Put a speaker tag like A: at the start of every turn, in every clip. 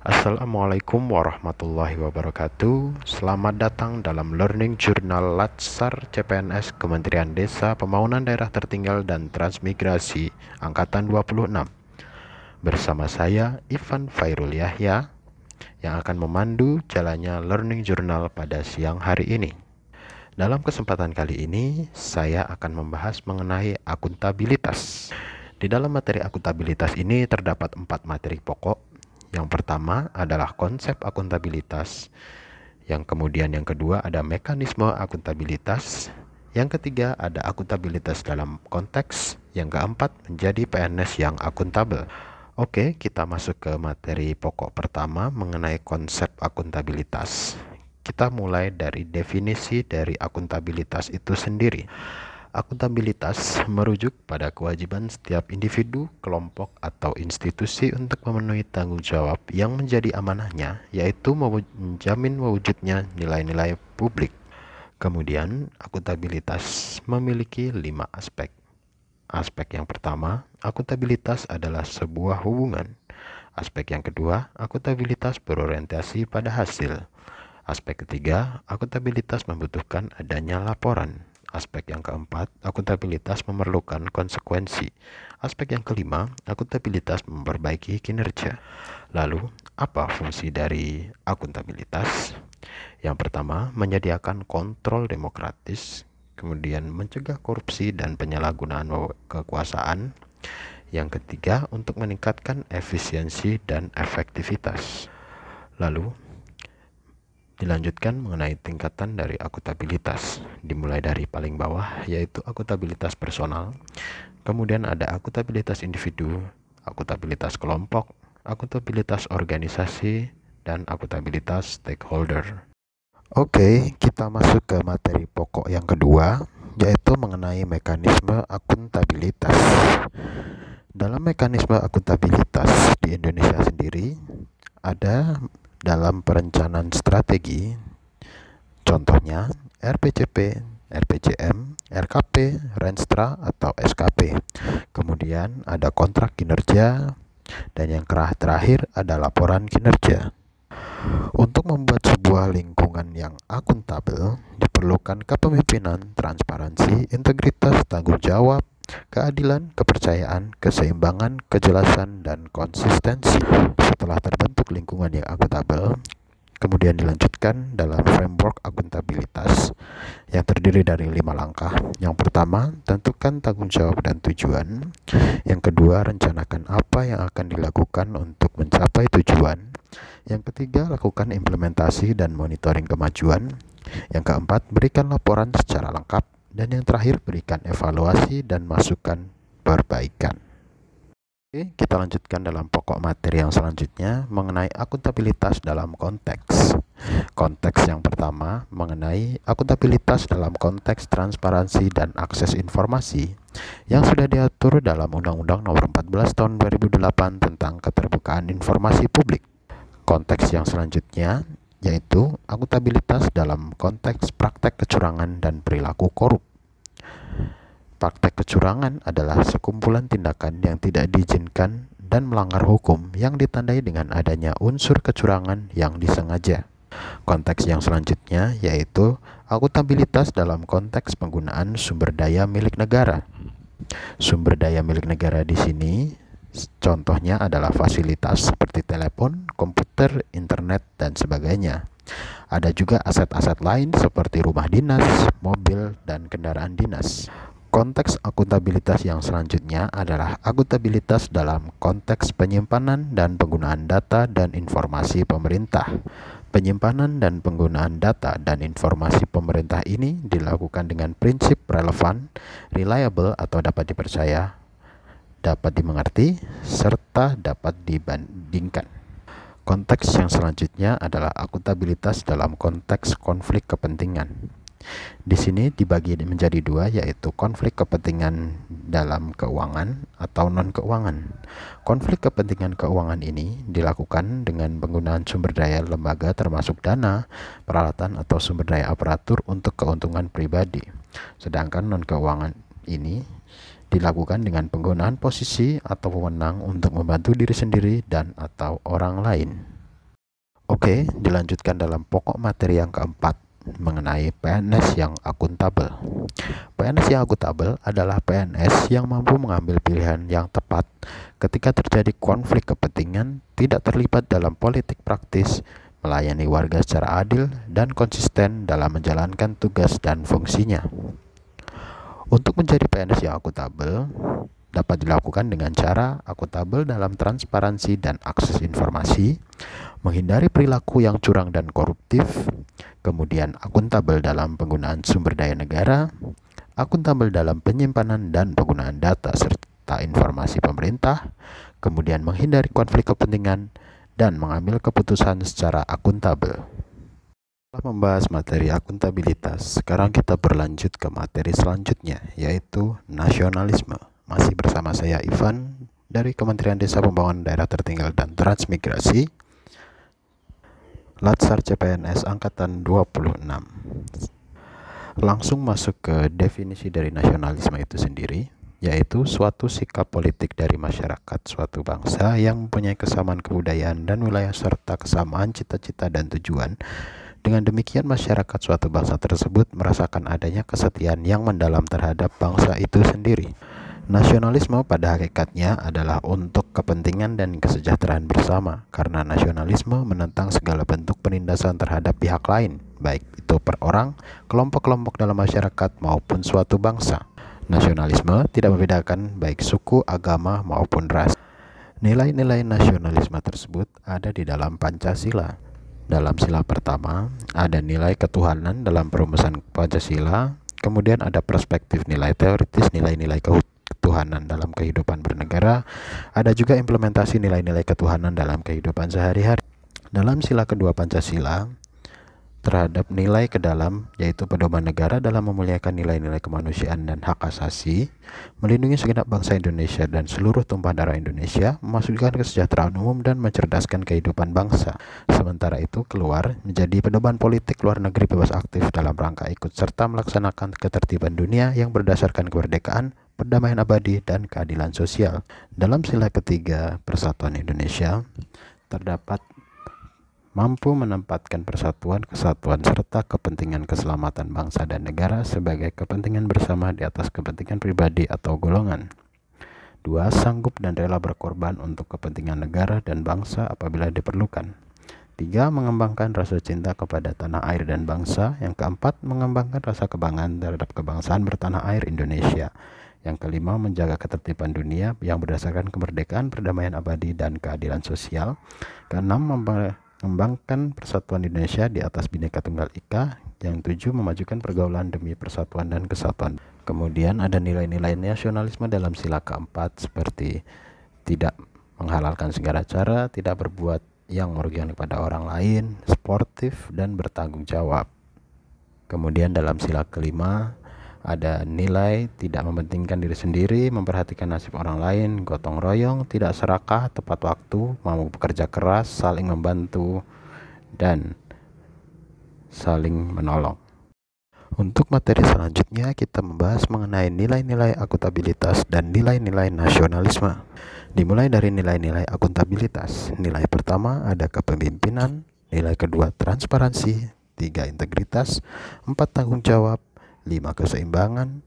A: Assalamualaikum warahmatullahi wabarakatuh. Selamat datang dalam Learning Journal Latsar CPNS Kementerian Desa Pembangunan Daerah Tertinggal dan Transmigrasi Angkatan 26 Bersama saya Ivan Fairul Yahya Yang akan memandu jalannya Learning Journal pada siang hari ini. Dalam kesempatan kali ini saya akan membahas mengenai akuntabilitas. Di dalam materi akuntabilitas ini terdapat empat materi pokok yang pertama adalah konsep akuntabilitas. Yang kemudian yang kedua ada mekanisme akuntabilitas. Yang ketiga ada akuntabilitas dalam konteks. Yang keempat menjadi PNS yang akuntabel. Oke, kita masuk ke materi pokok pertama mengenai konsep akuntabilitas. Kita mulai dari definisi dari akuntabilitas itu sendiri. Akuntabilitas merujuk pada kewajiban setiap individu, kelompok, atau institusi untuk memenuhi tanggung jawab yang menjadi amanahnya, yaitu menjamin mewujudnya nilai-nilai publik. Kemudian, akuntabilitas memiliki lima aspek. Aspek yang pertama, akuntabilitas adalah sebuah hubungan. Aspek yang kedua, akuntabilitas berorientasi pada hasil. Aspek ketiga, akuntabilitas membutuhkan adanya laporan. Aspek yang keempat, akuntabilitas memerlukan konsekuensi. Aspek yang kelima, akuntabilitas memperbaiki kinerja. Lalu, apa fungsi dari akuntabilitas? Yang pertama, menyediakan kontrol demokratis, kemudian mencegah korupsi dan penyalahgunaan kekuasaan. Yang ketiga, untuk meningkatkan efisiensi dan efektivitas. Lalu, Dilanjutkan mengenai tingkatan dari akuntabilitas, dimulai dari paling bawah yaitu akuntabilitas personal, kemudian ada akuntabilitas individu, akuntabilitas kelompok, akuntabilitas organisasi, dan akuntabilitas stakeholder. Oke, kita masuk ke materi pokok yang kedua, yaitu mengenai mekanisme akuntabilitas. Dalam mekanisme akuntabilitas di Indonesia sendiri, ada dalam perencanaan strategi contohnya RPCP, RPCM, RKP, Renstra atau SKP. Kemudian ada kontrak kinerja dan yang terakhir ada laporan kinerja. Untuk membuat sebuah lingkungan yang akuntabel, diperlukan kepemimpinan, transparansi, integritas, tanggung jawab, keadilan, kepercayaan, keseimbangan, kejelasan, dan konsistensi. Setelah terbentuk lingkungan yang akuntabel, kemudian dilanjutkan dalam framework akuntabilitas yang terdiri dari lima langkah. Yang pertama, tentukan tanggung jawab dan tujuan. Yang kedua, rencanakan apa yang akan dilakukan untuk mencapai tujuan. Yang ketiga, lakukan implementasi dan monitoring kemajuan. Yang keempat, berikan laporan secara lengkap dan yang terakhir, berikan evaluasi dan masukan perbaikan. Oke, kita lanjutkan dalam pokok materi yang selanjutnya mengenai akuntabilitas dalam konteks. Konteks yang pertama mengenai akuntabilitas dalam konteks transparansi dan akses informasi yang sudah diatur dalam Undang-Undang Nomor 14 Tahun 2008 tentang Keterbukaan Informasi Publik. Konteks yang selanjutnya yaitu akuntabilitas dalam konteks praktek kecurangan dan perilaku korup. Praktek kecurangan adalah sekumpulan tindakan yang tidak diizinkan dan melanggar hukum yang ditandai dengan adanya unsur kecurangan yang disengaja. Konteks yang selanjutnya yaitu akuntabilitas dalam konteks penggunaan sumber daya milik negara. Sumber daya milik negara di sini Contohnya adalah fasilitas seperti telepon, komputer, internet, dan sebagainya. Ada juga aset-aset lain seperti rumah dinas, mobil, dan kendaraan dinas. Konteks akuntabilitas yang selanjutnya adalah akuntabilitas dalam konteks penyimpanan dan penggunaan data dan informasi pemerintah. Penyimpanan dan penggunaan data dan informasi pemerintah ini dilakukan dengan prinsip relevan, reliable atau dapat dipercaya, dapat dimengerti, serta dapat dibandingkan. Konteks yang selanjutnya adalah akuntabilitas dalam konteks konflik kepentingan. Di sini dibagi menjadi dua, yaitu konflik kepentingan dalam keuangan atau non-keuangan. Konflik kepentingan keuangan ini dilakukan dengan penggunaan sumber daya lembaga termasuk dana, peralatan atau sumber daya aparatur untuk keuntungan pribadi. Sedangkan non-keuangan ini dilakukan dengan penggunaan posisi atau wewenang untuk membantu diri sendiri dan atau orang lain. Oke, dilanjutkan dalam pokok materi yang keempat mengenai PNS yang akuntabel. PNS yang akuntabel adalah PNS yang mampu mengambil pilihan yang tepat ketika terjadi konflik kepentingan, tidak terlibat dalam politik praktis, melayani warga secara adil dan konsisten dalam menjalankan tugas dan fungsinya. Untuk menjadi PNS yang akuntabel, dapat dilakukan dengan cara akuntabel dalam transparansi dan akses informasi, menghindari perilaku yang curang dan koruptif, kemudian akuntabel dalam penggunaan sumber daya negara, akuntabel dalam penyimpanan dan penggunaan data serta informasi pemerintah, kemudian menghindari konflik kepentingan dan mengambil keputusan secara akuntabel. Setelah membahas materi akuntabilitas, sekarang kita berlanjut ke materi selanjutnya, yaitu nasionalisme. Masih bersama saya Ivan dari Kementerian Desa Pembangunan Daerah Tertinggal dan Transmigrasi. Latsar CPNS angkatan 26. Langsung masuk ke definisi dari nasionalisme itu sendiri, yaitu suatu sikap politik dari masyarakat suatu bangsa yang mempunyai kesamaan kebudayaan dan wilayah serta kesamaan cita-cita dan tujuan. Dengan demikian masyarakat suatu bangsa tersebut merasakan adanya kesetiaan yang mendalam terhadap bangsa itu sendiri. Nasionalisme pada hakikatnya adalah untuk kepentingan dan kesejahteraan bersama, karena nasionalisme menentang segala bentuk penindasan terhadap pihak lain, baik itu per orang, kelompok-kelompok dalam masyarakat, maupun suatu bangsa. Nasionalisme tidak membedakan baik suku, agama, maupun ras. Nilai-nilai nasionalisme tersebut ada di dalam Pancasila. Dalam sila pertama, ada nilai ketuhanan dalam perumusan Pancasila, kemudian ada perspektif nilai teoritis, nilai-nilai ketuhanan dalam kehidupan bernegara, ada juga implementasi nilai-nilai ketuhanan dalam kehidupan sehari-hari. Dalam sila kedua Pancasila, terhadap nilai ke dalam yaitu pedoman negara dalam memuliakan nilai-nilai kemanusiaan dan hak asasi, melindungi segenap bangsa Indonesia dan seluruh tumpah darah Indonesia, memasukkan kesejahteraan umum dan mencerdaskan kehidupan bangsa. Sementara itu keluar menjadi pedoman politik luar negeri bebas aktif dalam rangka ikut serta melaksanakan ketertiban dunia yang berdasarkan kemerdekaan, perdamaian abadi dan keadilan sosial. Dalam sila ketiga Persatuan Indonesia terdapat mampu menempatkan persatuan, kesatuan, serta kepentingan keselamatan bangsa dan negara sebagai kepentingan bersama di atas kepentingan pribadi atau golongan. Dua, sanggup dan rela berkorban untuk kepentingan negara dan bangsa apabila diperlukan. Tiga, mengembangkan rasa cinta kepada tanah air dan bangsa. Yang keempat, mengembangkan rasa kebanggaan terhadap kebangsaan bertanah air Indonesia. Yang kelima, menjaga ketertiban dunia yang berdasarkan kemerdekaan, perdamaian abadi, dan keadilan sosial. Keenam, mengembangkan persatuan Indonesia di atas Bhinneka Tunggal Ika. Yang tujuh, memajukan pergaulan demi persatuan dan kesatuan. Kemudian ada nilai-nilai nasionalisme dalam sila keempat seperti tidak menghalalkan segala cara, tidak berbuat yang merugikan kepada orang lain, sportif, dan bertanggung jawab. Kemudian dalam sila kelima, ada nilai tidak mementingkan diri sendiri, memperhatikan nasib orang lain, gotong royong, tidak serakah, tepat waktu, mau bekerja keras, saling membantu, dan saling menolong. Untuk materi selanjutnya kita membahas mengenai nilai-nilai akuntabilitas dan nilai-nilai nasionalisme. Dimulai dari nilai-nilai akuntabilitas. Nilai pertama ada kepemimpinan, nilai kedua transparansi, tiga integritas, empat tanggung jawab, 5 keseimbangan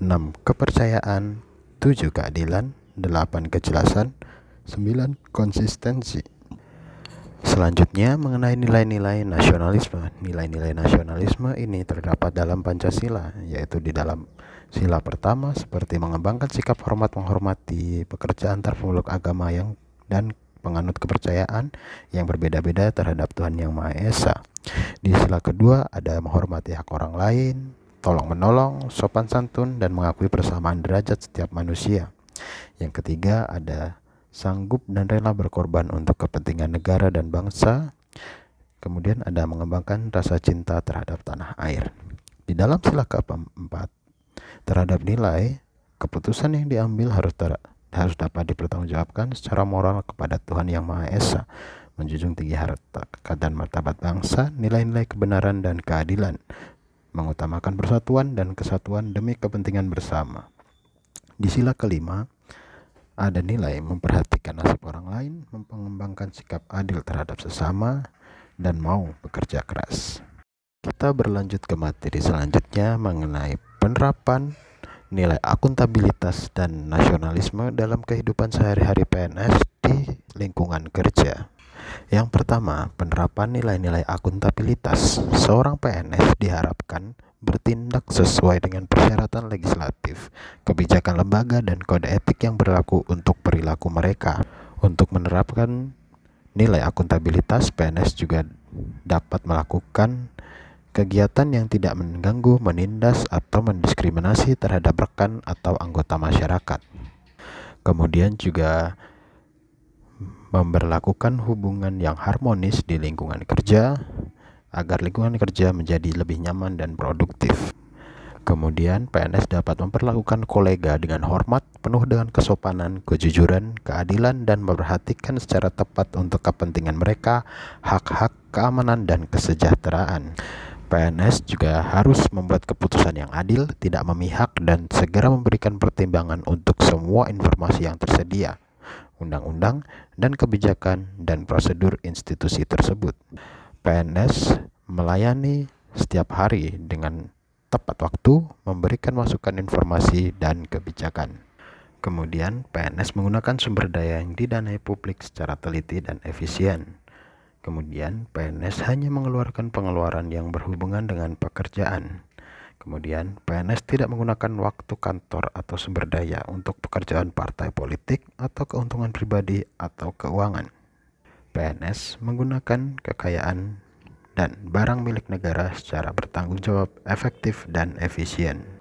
A: 6 kepercayaan 7 keadilan 8 kejelasan 9 konsistensi Selanjutnya mengenai nilai-nilai nasionalisme. Nilai-nilai nasionalisme ini terdapat dalam Pancasila, yaitu di dalam sila pertama seperti mengembangkan sikap hormat menghormati pekerjaan antar agama yang dan penganut kepercayaan yang berbeda-beda terhadap Tuhan Yang Maha Esa. Di sila kedua ada menghormati hak orang lain, tolong menolong, sopan santun, dan mengakui persamaan derajat setiap manusia. Yang ketiga ada sanggup dan rela berkorban untuk kepentingan negara dan bangsa. Kemudian ada mengembangkan rasa cinta terhadap tanah air. Di dalam sila keempat, terhadap nilai, keputusan yang diambil harus harus dapat dipertanggungjawabkan secara moral kepada Tuhan Yang Maha Esa, menjunjung tinggi harta dan martabat bangsa, nilai-nilai kebenaran dan keadilan, mengutamakan persatuan dan kesatuan demi kepentingan bersama. Di sila kelima, ada nilai memperhatikan nasib orang lain, mengembangkan sikap adil terhadap sesama dan mau bekerja keras. Kita berlanjut ke materi selanjutnya mengenai penerapan nilai akuntabilitas dan nasionalisme dalam kehidupan sehari-hari PNS di lingkungan kerja. Yang pertama, penerapan nilai-nilai akuntabilitas. Seorang PNS diharapkan bertindak sesuai dengan persyaratan legislatif, kebijakan lembaga, dan kode etik yang berlaku untuk perilaku mereka. Untuk menerapkan nilai akuntabilitas, PNS juga dapat melakukan kegiatan yang tidak mengganggu, menindas, atau mendiskriminasi terhadap rekan atau anggota masyarakat. Kemudian juga memperlakukan hubungan yang harmonis di lingkungan kerja agar lingkungan kerja menjadi lebih nyaman dan produktif. Kemudian, PNS dapat memperlakukan kolega dengan hormat, penuh dengan kesopanan, kejujuran, keadilan, dan memperhatikan secara tepat untuk kepentingan mereka, hak-hak, keamanan, dan kesejahteraan. PNS juga harus membuat keputusan yang adil, tidak memihak, dan segera memberikan pertimbangan untuk semua informasi yang tersedia, undang-undang, dan kebijakan dan prosedur institusi tersebut. PNS melayani setiap hari dengan tepat waktu, memberikan masukan informasi dan kebijakan. Kemudian, PNS menggunakan sumber daya yang didanai publik secara teliti dan efisien Kemudian, PNS hanya mengeluarkan pengeluaran yang berhubungan dengan pekerjaan. Kemudian, PNS tidak menggunakan waktu kantor atau sumber daya untuk pekerjaan partai politik atau keuntungan pribadi atau keuangan. PNS menggunakan kekayaan dan barang milik negara secara bertanggung jawab, efektif, dan efisien.